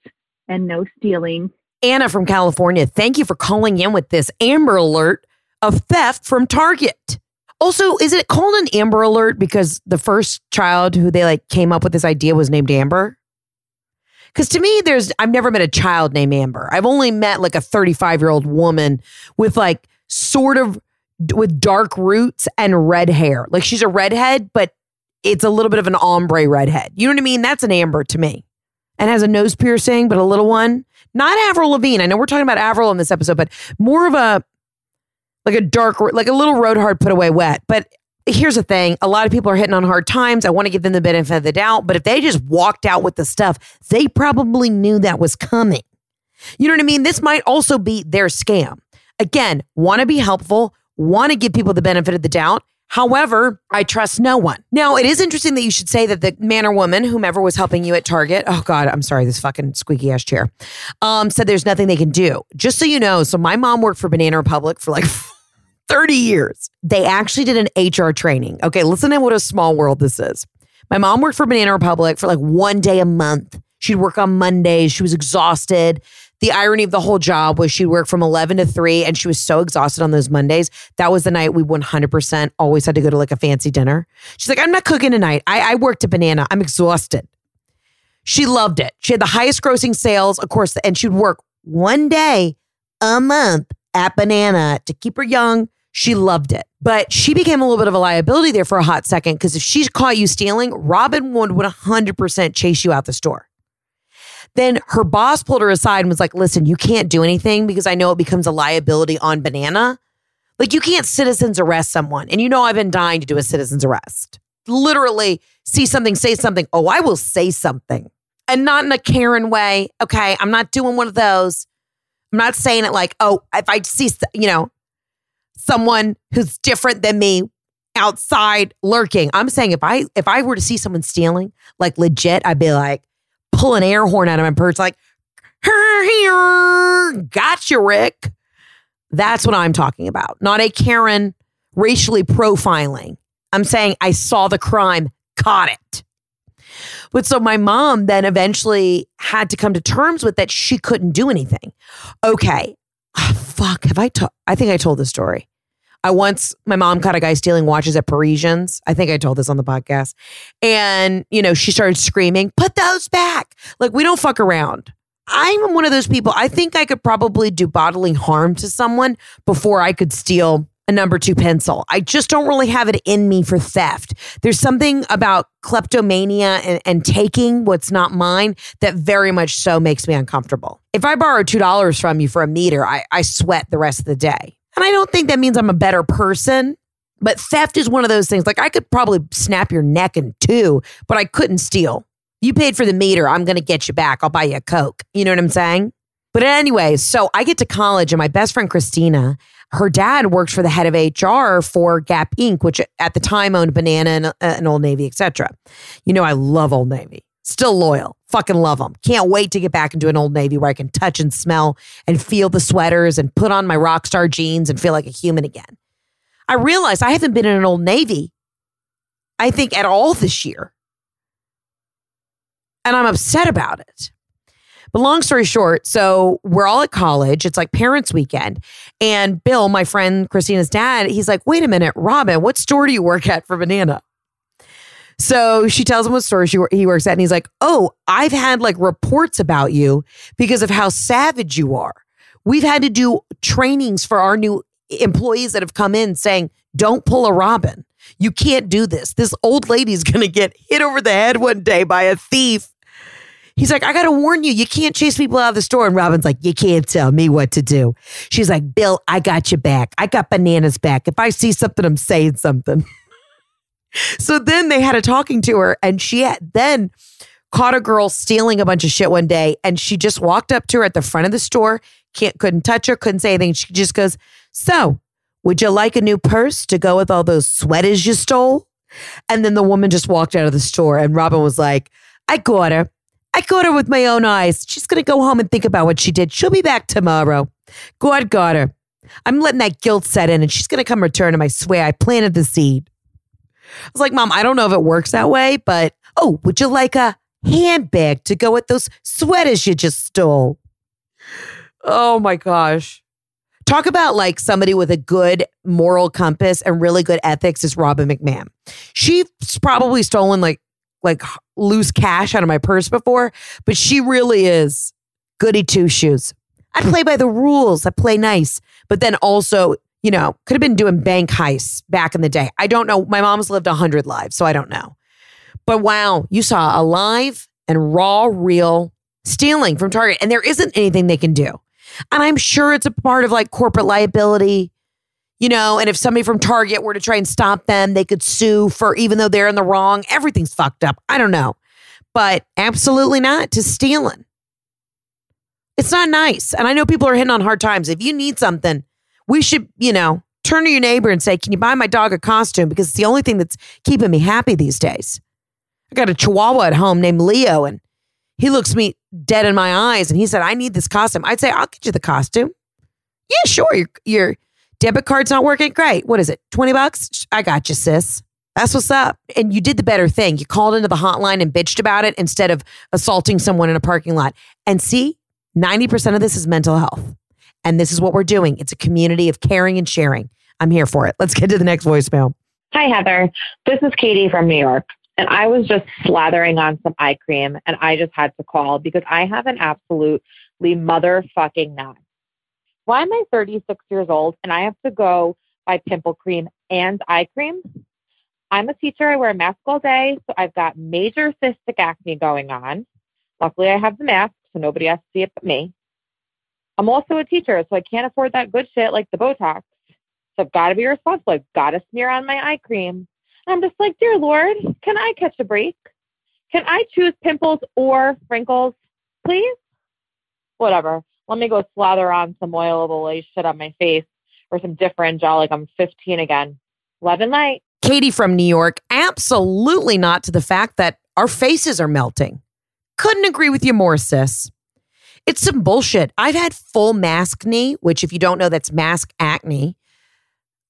and no stealing. Anna from California, thank you for calling in with this Amber Alert of theft from Target. Also, is it called an Amber Alert because the first child who they like came up with this idea was named Amber? Because to me, there's I've never met a child named Amber. I've only met like a 35 year old woman with like sort of with dark roots and red hair. Like she's a redhead, but it's a little bit of an ombre redhead. You know what I mean? That's an Amber to me. And has a nose piercing, but a little one not Avril Lavigne. I know we're talking about Avril in this episode, but more of a like a dark, like a little road hard put away wet. But here's the thing: a lot of people are hitting on hard times. I want to give them the benefit of the doubt, but if they just walked out with the stuff, they probably knew that was coming. You know what I mean? This might also be their scam. Again, want to be helpful, want to give people the benefit of the doubt. However, I trust no one. Now, it is interesting that you should say that the man or woman, whomever was helping you at Target, oh God, I'm sorry, this fucking squeaky ass chair, um, said there's nothing they can do. Just so you know, so my mom worked for Banana Republic for like 30 years. They actually did an HR training. Okay, listen to what a small world this is. My mom worked for Banana Republic for like one day a month. She'd work on Mondays. She was exhausted. The irony of the whole job was she'd work from 11 to 3 and she was so exhausted on those Mondays. That was the night we 100% always had to go to like a fancy dinner. She's like, I'm not cooking tonight. I, I worked at Banana. I'm exhausted. She loved it. She had the highest grossing sales, of course, and she'd work one day a month at Banana to keep her young. She loved it. But she became a little bit of a liability there for a hot second because if she caught you stealing, Robin would 100% chase you out the store. Then her boss pulled her aside and was like, listen, you can't do anything because I know it becomes a liability on Banana. Like, you can't citizens arrest someone. And you know, I've been dying to do a citizen's arrest. Literally, see something, say something. Oh, I will say something. And not in a Karen way. Okay. I'm not doing one of those. I'm not saying it like, oh, if I see, you know, someone who's different than me outside lurking. I'm saying if I if I were to see someone stealing, like legit, I'd be like, pull an air horn out of my purse, like, gotcha, Rick. That's what I'm talking about. Not a Karen racially profiling. I'm saying I saw the crime, caught it. But so my mom then eventually had to come to terms with that she couldn't do anything. Okay. Oh, fuck. Have I told? I think I told the story. I once, my mom caught a guy stealing watches at Parisians. I think I told this on the podcast. And, you know, she started screaming, put those back. Like, we don't fuck around. I'm one of those people. I think I could probably do bodily harm to someone before I could steal a number two pencil. I just don't really have it in me for theft. There's something about kleptomania and, and, taking what's not mine that very much so makes me uncomfortable. If I borrow $2 from you for a meter, I, I sweat the rest of the day. And I don't think that means I'm a better person, but theft is one of those things. Like I could probably snap your neck in two, but I couldn't steal. You paid for the meter. I'm going to get you back. I'll buy you a Coke. You know what I'm saying? But anyway, so I get to college and my best friend Christina, her dad worked for the head of HR for Gap Inc., which at the time owned Banana and, uh, and Old Navy, etc. You know, I love Old Navy. Still loyal. Fucking love them. Can't wait to get back into an Old Navy where I can touch and smell and feel the sweaters and put on my rock star jeans and feel like a human again. I realize I haven't been in an Old Navy, I think, at all this year. And I'm upset about it. But long story short, so we're all at college. It's like parents' weekend. And Bill, my friend Christina's dad, he's like, wait a minute, Robin, what store do you work at for Banana? So she tells him what store she, he works at, and he's like, "Oh, I've had like reports about you because of how savage you are. We've had to do trainings for our new employees that have come in saying, don't pull a Robin. You can't do this. This old lady's going to get hit over the head one day by a thief." He's like, I got to warn you, you can't chase people out of the store. And Robin's like, You can't tell me what to do. She's like, Bill, I got you back. I got bananas back. If I see something, I'm saying something. so then they had a talking to her, and she had, then caught a girl stealing a bunch of shit one day, and she just walked up to her at the front of the store. Can't couldn't touch her, couldn't say anything. She just goes, "So, would you like a new purse to go with all those sweaters you stole?" And then the woman just walked out of the store, and Robin was like, "I got her." I got her with my own eyes. She's going to go home and think about what she did. She'll be back tomorrow. God got her. I'm letting that guilt set in and she's going to come return him. I swear I planted the seed. I was like, Mom, I don't know if it works that way, but oh, would you like a handbag to go with those sweaters you just stole? Oh my gosh. Talk about like somebody with a good moral compass and really good ethics is Robin McMahon. She's probably stolen like like loose cash out of my purse before, but she really is goody two shoes. I play by the rules. I play nice, but then also you know, could have been doing bank heists back in the day. I don't know. My mom's lived a hundred lives, so I don't know. But wow, you saw a live and raw, real stealing from Target, and there isn't anything they can do. And I'm sure it's a part of like corporate liability, you know. And if somebody from Target were to try and stop them, they could sue for even though they're in the wrong. Everything's fucked up. I don't know, but absolutely not to stealing. It's not nice. And I know people are hitting on hard times. If you need something, We should, you know, turn to your neighbor and say, Can you buy my dog a costume? Because it's the only thing that's keeping me happy these days. I got a chihuahua at home named Leo, and he looks me dead in my eyes and he said, I need this costume. I'd say, I'll get you the costume. Yeah, sure. Your, your debit card's not working. Great. What is it? 20 bucks? I got you, sis. That's what's up. And you did the better thing. You called into the hotline and bitched about it instead of assaulting someone in a parking lot. And see, 90% of this is mental health. And this is what we're doing. It's a community of caring and sharing. I'm here for it. Let's get to the next voicemail. Hi, Heather. This is Katie from New York. And I was just slathering on some eye cream and I just had to call because I have an absolutely motherfucking knot. Why am I 36 years old and I have to go buy pimple cream and eye cream? I'm a teacher. I wear a mask all day. So I've got major cystic acne going on. Luckily, I have the mask, so nobody has to see it but me. I'm also a teacher, so I can't afford that good shit like the Botox. So I've got to be responsible. I've got to smear on my eye cream. I'm just like, dear Lord, can I catch a break? Can I choose pimples or wrinkles, please? Whatever. Let me go slather on some Oil of Olay shit on my face or some different gel like I'm 15 again. Love and light. Katie from New York, absolutely not to the fact that our faces are melting. Couldn't agree with you more, sis. It's some bullshit. I've had full mask maskne, which, if you don't know, that's mask acne.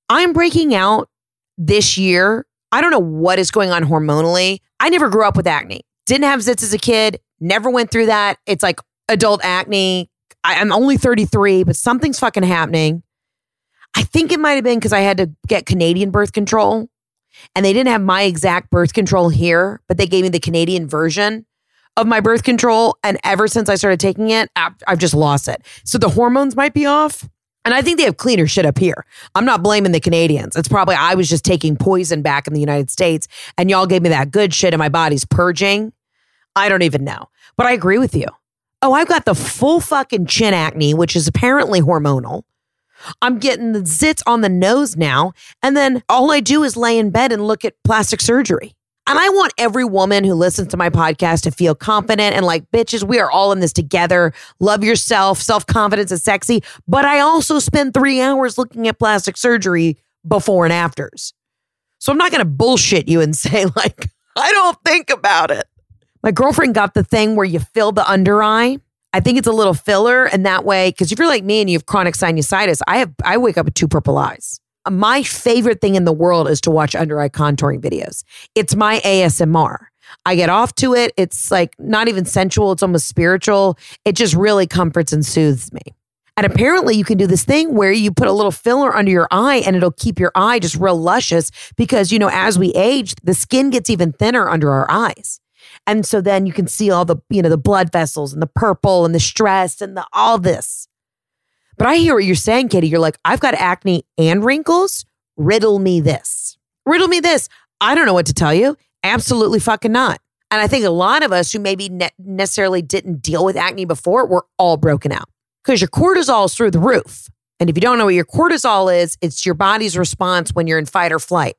I'm breaking out this year I don't know what is going on hormonally. I never grew up with acne. Didn't have zits as a kid. Never went through that. It's like adult acne. I, am only 33, but something's fucking happening. I think it might have been because I had to get Canadian birth control and they didn't have my exact birth control here, but they gave me the Canadian version of my birth control. And ever since I started taking it, I've, just lost it. So the hormones might be off. And I think they have cleaner shit up here. I'm not blaming the Canadians. It's probably I was just taking poison back in the United States and y'all gave me that good shit and my body's purging. I don't even know. But I agree with you. Oh, I've got the full fucking chin acne, which is apparently hormonal. I'm getting the zits on the nose now. And then all I do is lay in bed and look at plastic surgery. And I want every woman who listens to my podcast to feel confident and like, bitches, we are all in this together. Love yourself. Self confidence is sexy. But I also spend three hours looking at plastic surgery before and afters. So I'm not going to bullshit you and say, like, I don't think about it. My girlfriend got the thing where you fill the under eye. I think it's a little filler. And that way, because if you're like me and you have chronic sinusitis, I have, I wake up with two purple eyes my favorite thing in the world is to watch under eye contouring videos. It's my ASMR. I get off to it. It's like not even sensual, it's almost spiritual. It just really comforts and soothes me. And apparently, you can do this thing where you put a little filler under your eye and it'll keep your eye just real luscious because, you know, as we age, the skin gets even thinner under our eyes. And so then you can see all the, you know, the blood vessels and the purple and the stress and the all this. But I hear what you're saying, Katie. You're like, I've got acne and wrinkles. Riddle me this. Riddle me this. I don't know what to tell you. Absolutely fucking not. And I think a lot of us who maybe ne- necessarily didn't deal with acne before, we're all broken out because your cortisol is through the roof. And if you don't know what your cortisol is, it's your body's response when you're in fight or flight.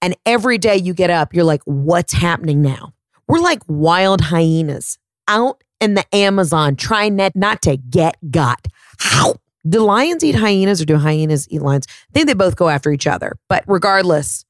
And every day you get up, you're like, what's happening now? We're like wild hyenas out in the Amazon trying not to get got. How? Do lions eat hyenas or do hyenas eat lions? I think they both go after each other. But regardless,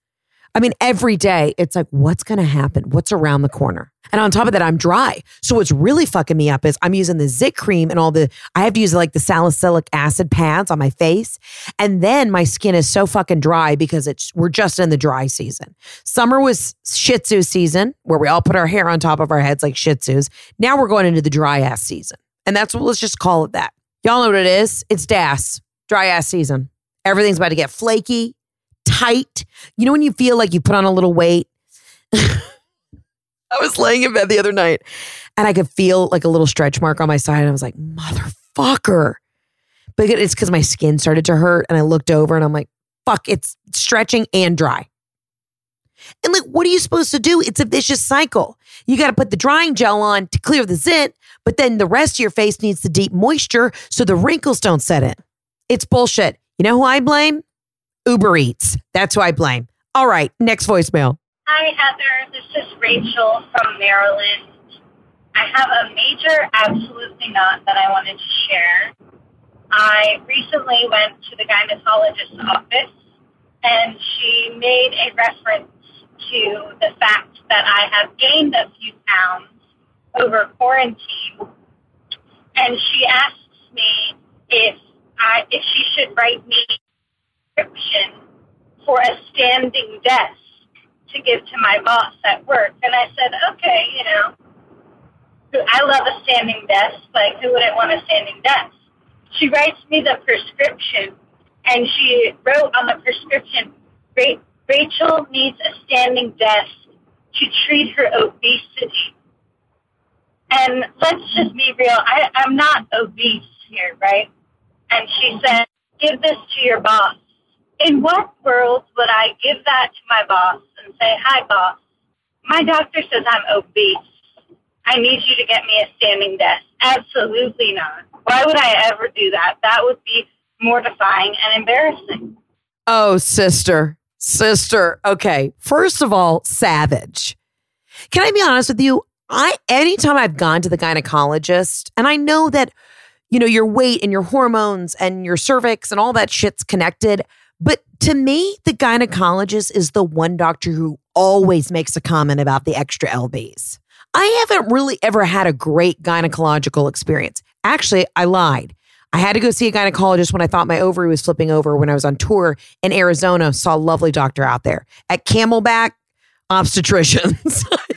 I mean, every day it's like, what's going to happen? What's around the corner? And on top of that, I'm dry. So what's really fucking me up is I'm using the Zit cream and all the, I have to use like the salicylic acid pads on my face. And then my skin is so fucking dry because it's, we're just in the dry season. Summer was Shih Tzu season where we all put our hair on top of our heads like Shih Tzus. Now we're going into the dry ass season. And that's what, let's just call it that. Y'all know what it is? It's DAS, dry ass season. Everything's about to get flaky, tight. You know when you feel like you put on a little weight? I was laying in bed the other night and I could feel like a little stretch mark on my side. And I was like, motherfucker. But it's because my skin started to hurt. And I looked over and I'm like, fuck, it's stretching and dry. And like, what are you supposed to do? It's a vicious cycle. You got to put the drying gel on to clear the zit, but then the rest of your face needs the deep moisture so the wrinkles don't set in. It's bullshit. You know who I blame? Uber Eats. That's who I blame. All right, next voicemail. Hi, Heather. This is Rachel from Maryland. I have a major absolutely not that I wanted to share. I recently went to the gynecologist's office and she made a reference to the fact that I have gained a few pounds over quarantine. And she asks me if I if she should write me a prescription for a standing desk to give to my boss at work. And I said, okay, you know, I love a standing desk. Like, who wouldn't want a standing desk? She writes me the prescription, and she wrote on the prescription, Rachel needs a standing desk to treat her obesity. And let's just be real, I, I'm not obese here, right? And she said, give this to your boss. In what world would I give that to my boss and say, hi, boss, my doctor says I'm obese. I need you to get me a standing desk. Absolutely not. Why would I ever do that? That would be mortifying and embarrassing. Oh, sister, sister. Okay. First of all, savage. Can I be honest with you? I anytime I've gone to the gynecologist, and I know that, you know, your weight and your hormones and your cervix and all that shit's connected. But to me, the gynecologist is the one doctor who always makes a comment about the extra LBs. I haven't really ever had a great gynecological experience. Actually, I lied. I had to go see a gynecologist when I thought my ovary was flipping over when I was on tour in Arizona. Saw a lovely doctor out there at Camelback Obstetricians.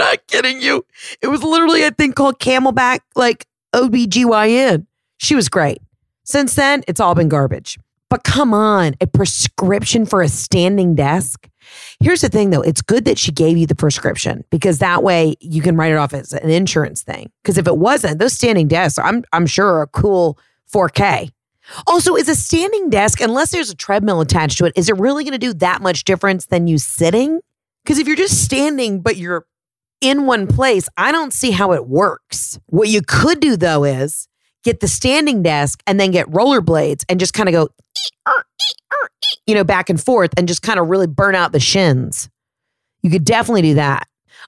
Not kidding you. It was literally a thing called Camelback, like OBGYN. She was great. Since then, it's all been garbage. But come on, a prescription for a standing desk? Here's the thing though, it's good that she gave you the prescription because that way you can write it off as an insurance thing. Because if it wasn't, those standing desks, I'm I'm sure are a cool 4K. Also, is a standing desk, unless there's a treadmill attached to it, is it really going to do that much difference than you sitting? Because if you're just standing, but you're in one place, I don't see how it works. What you could do though is get the standing desk and then get rollerblades and just kind of go, you know, back and forth and just kind of really burn out the shins. You could definitely do that.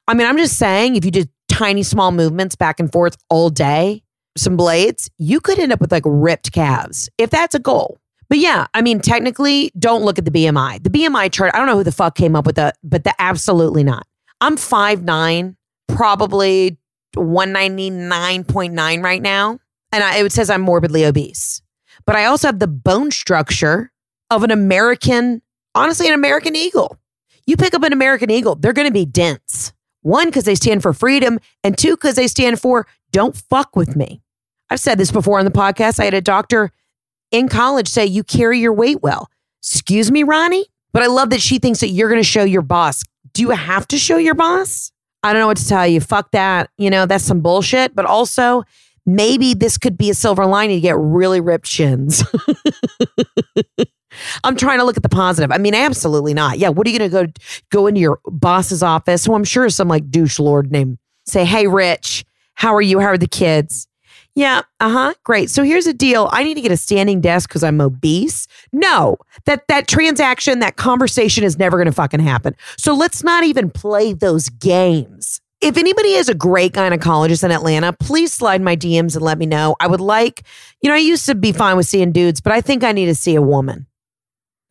I mean, I'm just saying, if you did tiny, small movements back and forth all day, some blades, you could end up with like ripped calves if that's a goal. But yeah, I mean, technically, don't look at the BMI. The BMI chart, I don't know who the fuck came up with that, but the absolutely not. I'm 5'9, probably 199.9 right now. And I, it says I'm morbidly obese. But I also have the bone structure of an American, honestly, an American eagle. You pick up an American eagle, they're going to be dense. One, because they stand for freedom, and two, because they stand for don't fuck with me. I've said this before on the podcast. I had a doctor in college say, You carry your weight well. Excuse me, Ronnie? But I love that she thinks that you're going to show your boss. Do you have to show your boss? I don't know what to tell you. Fuck that. You know, that's some bullshit. But also, maybe this could be a silver lining to get really ripped shins. I'm trying to look at the positive. I mean, absolutely not. Yeah, what are you going to go go into your boss's office? Who I'm sure is some like douche lord name say, "Hey, Rich, how are you? How are the kids?" Yeah, uh huh. Great. So here's a deal. I need to get a standing desk because I'm obese. No, that that transaction, that conversation is never going to fucking happen. So let's not even play those games. If anybody is a great gynecologist in Atlanta, please slide my DMs and let me know. I would like, you know, I used to be fine with seeing dudes, but I think I need to see a woman.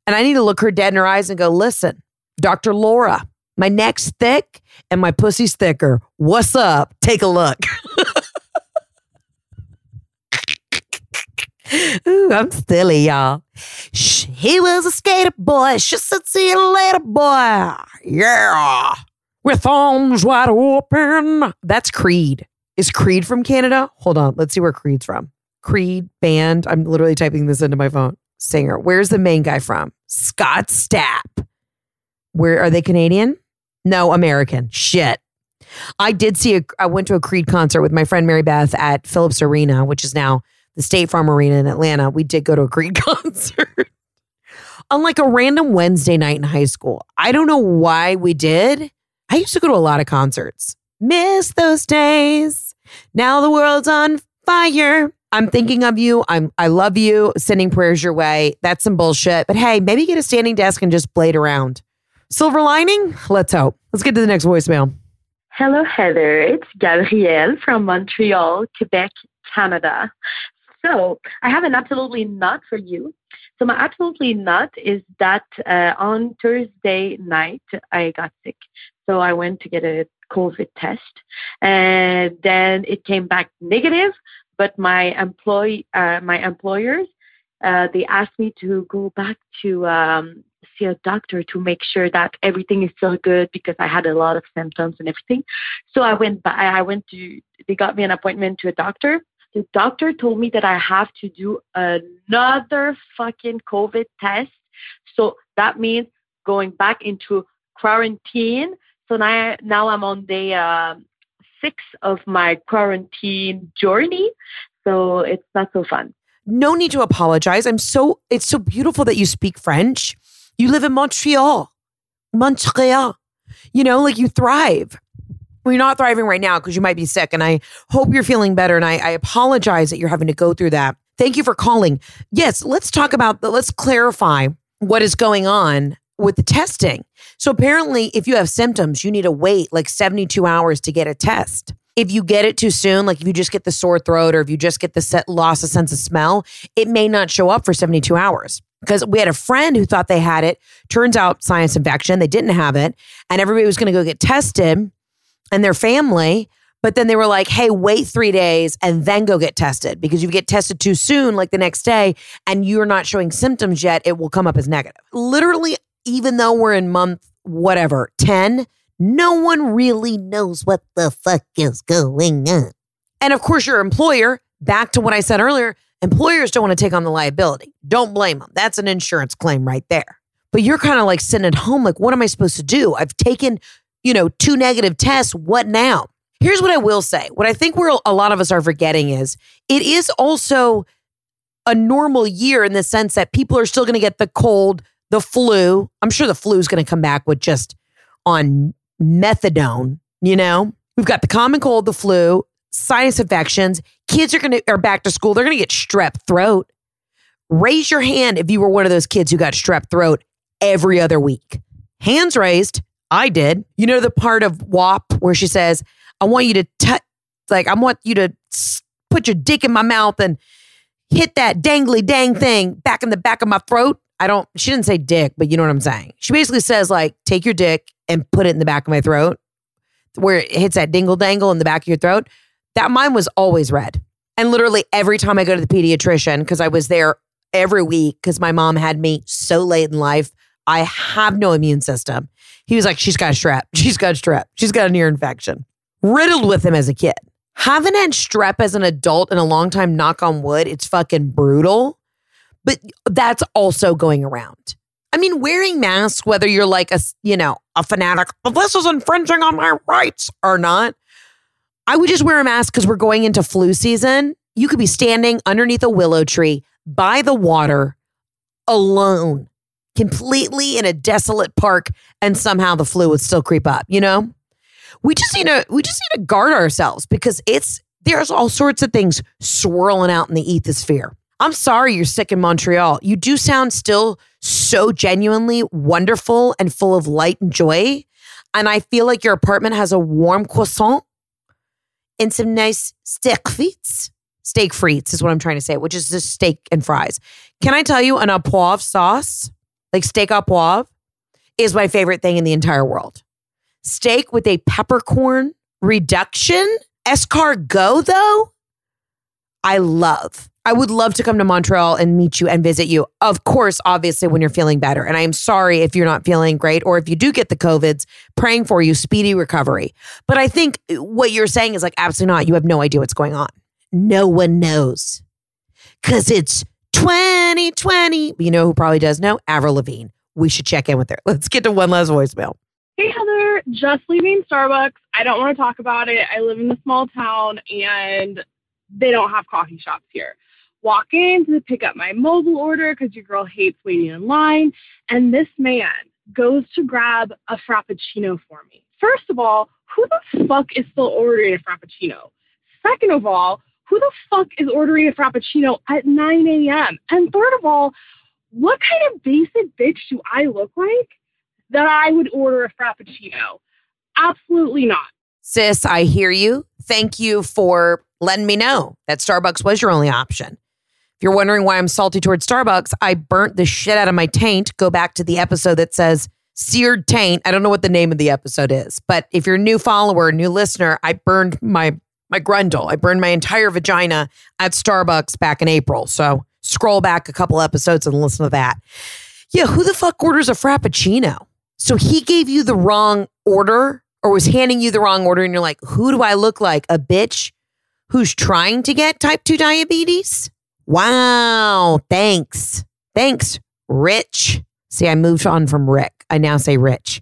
And I need to look her dead in her eyes and go, listen, Dr. Laura, my neck's thick and my pussy's thicker. What's up? Take a look. Ooh, I'm silly, y'all. He was a skater boy. She said, see you later, boy. Yeah. With arms wide open. That's Creed. Is Creed from Canada? Hold on. Let's see where Creed's from. Creed band. I'm literally typing this into my phone. Singer. Where's the main guy from? Scott Stapp. Where are they Canadian? No, American. Shit. I did see a I went to a Creed concert with my friend Mary Beth at Phillips Arena, which is now the State Farm Arena in Atlanta. We did go to a Creed concert on like a random Wednesday night in high school. I don't know why we did. I used to go to a lot of concerts. Miss those days. Now the world's on fire. I'm thinking of you. I'm I love you. Sending prayers your way. That's some bullshit. But hey, maybe get a standing desk and just blade around. Silver lining? Let's hope. Let's get to the next voicemail. Hello, Heather. It's Gabrielle from Montreal, Quebec, Canada. So I have an absolutely not for you. So my absolutely not is that uh, on Thursday night I got sick. So I went to get a COVID test, and then it came back negative. But my employee, uh, my employers, uh, they asked me to go back to um, see a doctor to make sure that everything is still good because I had a lot of symptoms and everything. So I went by, I went to, they got me an appointment to a doctor. The doctor told me that I have to do another fucking COVID test. So that means going back into quarantine. So now, now I'm on day uh, six of my quarantine journey. So it's not so fun. No need to apologize. I'm so, it's so beautiful that you speak French. You live in Montreal, Montreal. You know, like you thrive. You're not thriving right now because you might be sick. And I hope you're feeling better. And I, I apologize that you're having to go through that. Thank you for calling. Yes, let's talk about, let's clarify what is going on with the testing. So apparently, if you have symptoms, you need to wait like 72 hours to get a test. If you get it too soon, like if you just get the sore throat or if you just get the set, loss of sense of smell, it may not show up for 72 hours. Because we had a friend who thought they had it. Turns out, sinus infection, they didn't have it. And everybody was going to go get tested and their family. But then they were like, hey, wait three days and then go get tested because you get tested too soon, like the next day, and you're not showing symptoms yet, it will come up as negative. Literally, even though we're in month whatever, 10, no one really knows what the fuck is going on. And of course, your employer, back to what I said earlier, employers don't want to take on the liability. Don't blame them. That's an insurance claim right there. But you're kind of like sitting at home, like, what am I supposed to do? I've taken, you know, two negative tests. What now? Here's what I will say. What I think we're a lot of us are forgetting is it is also a normal year in the sense that people are still going to get the cold, the flu. I'm sure the flu is going to come back with just on methadone, you know? We've got the common cold, the flu, sinus infections. Kids are going to are back to school. They're going to get strep throat. Raise your hand if you were one of those kids who got strep throat every other week. Hands raised. I did. You know the part of WAP where she says, "I want you to touch like I want you to put your dick in my mouth and hit that dangly dang thing back in the back of my throat." I don't she didn't say dick, but you know what I'm saying. She basically says like take your dick and put it in the back of my throat where it hits that dingle dangle in the back of your throat. That mine was always red. And literally every time I go to the pediatrician, because I was there every week because my mom had me so late in life, I have no immune system. He was like, She's got a strep. She's got a strep. She's got an ear infection. Riddled with him as a kid. Haven't had strep as an adult in a long time, knock on wood. It's fucking brutal. But that's also going around. I mean, wearing masks, whether you're like a, you know, a fanatic, this is infringing on my rights or not, I would just wear a mask because we're going into flu season. You could be standing underneath a willow tree by the water alone, completely in a desolate park, and somehow the flu would still creep up, you know? We just need to we just need to guard ourselves because it's there's all sorts of things swirling out in the ethosphere. I'm sorry you're sick in Montreal. You do sound still so genuinely wonderful and full of light and joy. And I feel like your apartment has a warm croissant and some nice steak frites. Steak frites is what I'm trying to say, which is just steak and fries. Can I tell you, an au poivre sauce, like steak au poivre, is my favorite thing in the entire world. Steak with a peppercorn reduction. Escargot, though, I love. I would love to come to Montreal and meet you and visit you. Of course, obviously, when you're feeling better. And I am sorry if you're not feeling great or if you do get the COVIDs, praying for you, speedy recovery. But I think what you're saying is like, absolutely not. You have no idea what's going on. No one knows because it's 2020. You know who probably does know? Avril Lavigne. We should check in with her. Let's get to one last voicemail. Hey, Heather, just leaving Starbucks. I don't want to talk about it. I live in a small town and they don't have coffee shops here walk in to pick up my mobile order because your girl hates waiting in line. And this man goes to grab a Frappuccino for me. First of all, who the fuck is still ordering a Frappuccino? Second of all, who the fuck is ordering a Frappuccino at 9 a.m.? And third of all, what kind of basic bitch do I look like that I would order a Frappuccino? Absolutely not. Sis, I hear you. Thank you for letting me know that Starbucks was your only option. If you're wondering why I'm salty towards Starbucks, I burnt the shit out of my taint. Go back to the episode that says seared taint. I don't know what the name of the episode is, but if you're a new follower, new listener, I burned my my grundle. I burned my entire vagina at Starbucks back in April. So scroll back a couple episodes and listen to that. Yeah, who the fuck orders a frappuccino? So he gave you the wrong order or was handing you the wrong order and you're like, "Who do I look like? A bitch who's trying to get type 2 diabetes?" Wow, thanks. Thanks, Rich. See, I moved on from Rick. I now say Rich.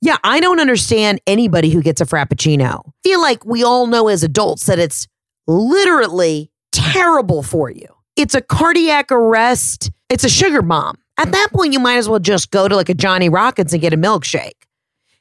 Yeah, I don't understand anybody who gets a Frappuccino. feel like we all know as adults that it's literally terrible for you. It's a cardiac arrest, it's a sugar bomb. At that point, you might as well just go to like a Johnny Rockets and get a milkshake.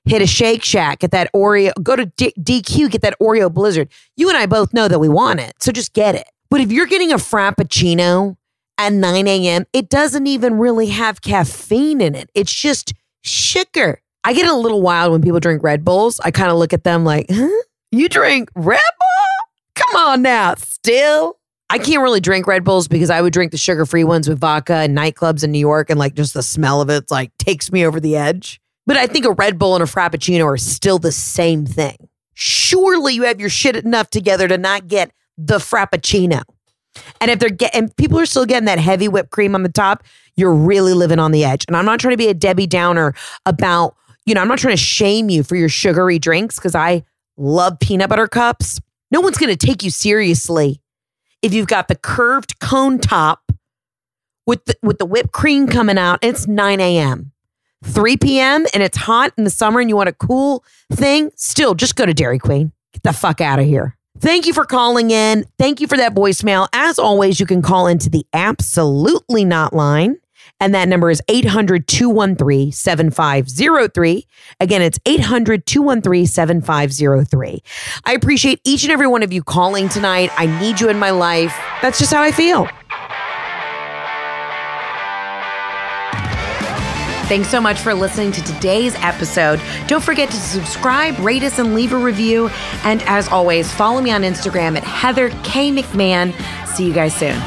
Hit a Shake Shack, get that Oreo, go to D- DQ, get that Oreo Blizzard. You and I both know that we want it, so just get it. But if you're getting a Frappuccino at 9 a.m., it doesn't even really have caffeine in it. It's just sugar. I get a little wild when people drink Red Bulls. I kind of look at them like, huh? You drink Red Bull? Come on now, still. I can't really drink Red Bulls because I would drink the sugar free ones with vodka and nightclubs in New York, and like just the smell of it like takes me over the edge. But I think a Red Bull and a Frappuccino are still the same thing. Surely you have your shit enough together to not get the Frappuccino. And if they're getting, people are still getting that heavy whipped cream on the top, you're really living on the edge. And I'm not trying to be a Debbie Downer about, you know, I'm not trying to shame you for your sugary drinks because I love peanut butter cups. No one's going to take you seriously if you've got the curved cone top with the, with the whipped cream coming out. It's 9 a.m. 3 p.m. and it's hot in the summer and you want a cool thing. Still, just go to Dairy Queen. Get the fuck out of here. Thank you for calling in. Thank you for that voicemail. As always, you can call into the Absolutely Not line. And that number is 800 213 7503. Again, it's 800 213 7503. I appreciate each and every one of you calling tonight. I need you in my life. That's just how I feel. Thanks so much for listening to today's episode. Don't forget to subscribe, rate us, and leave a review. And as always, follow me on Instagram at Heather K. McMahon. See you guys soon.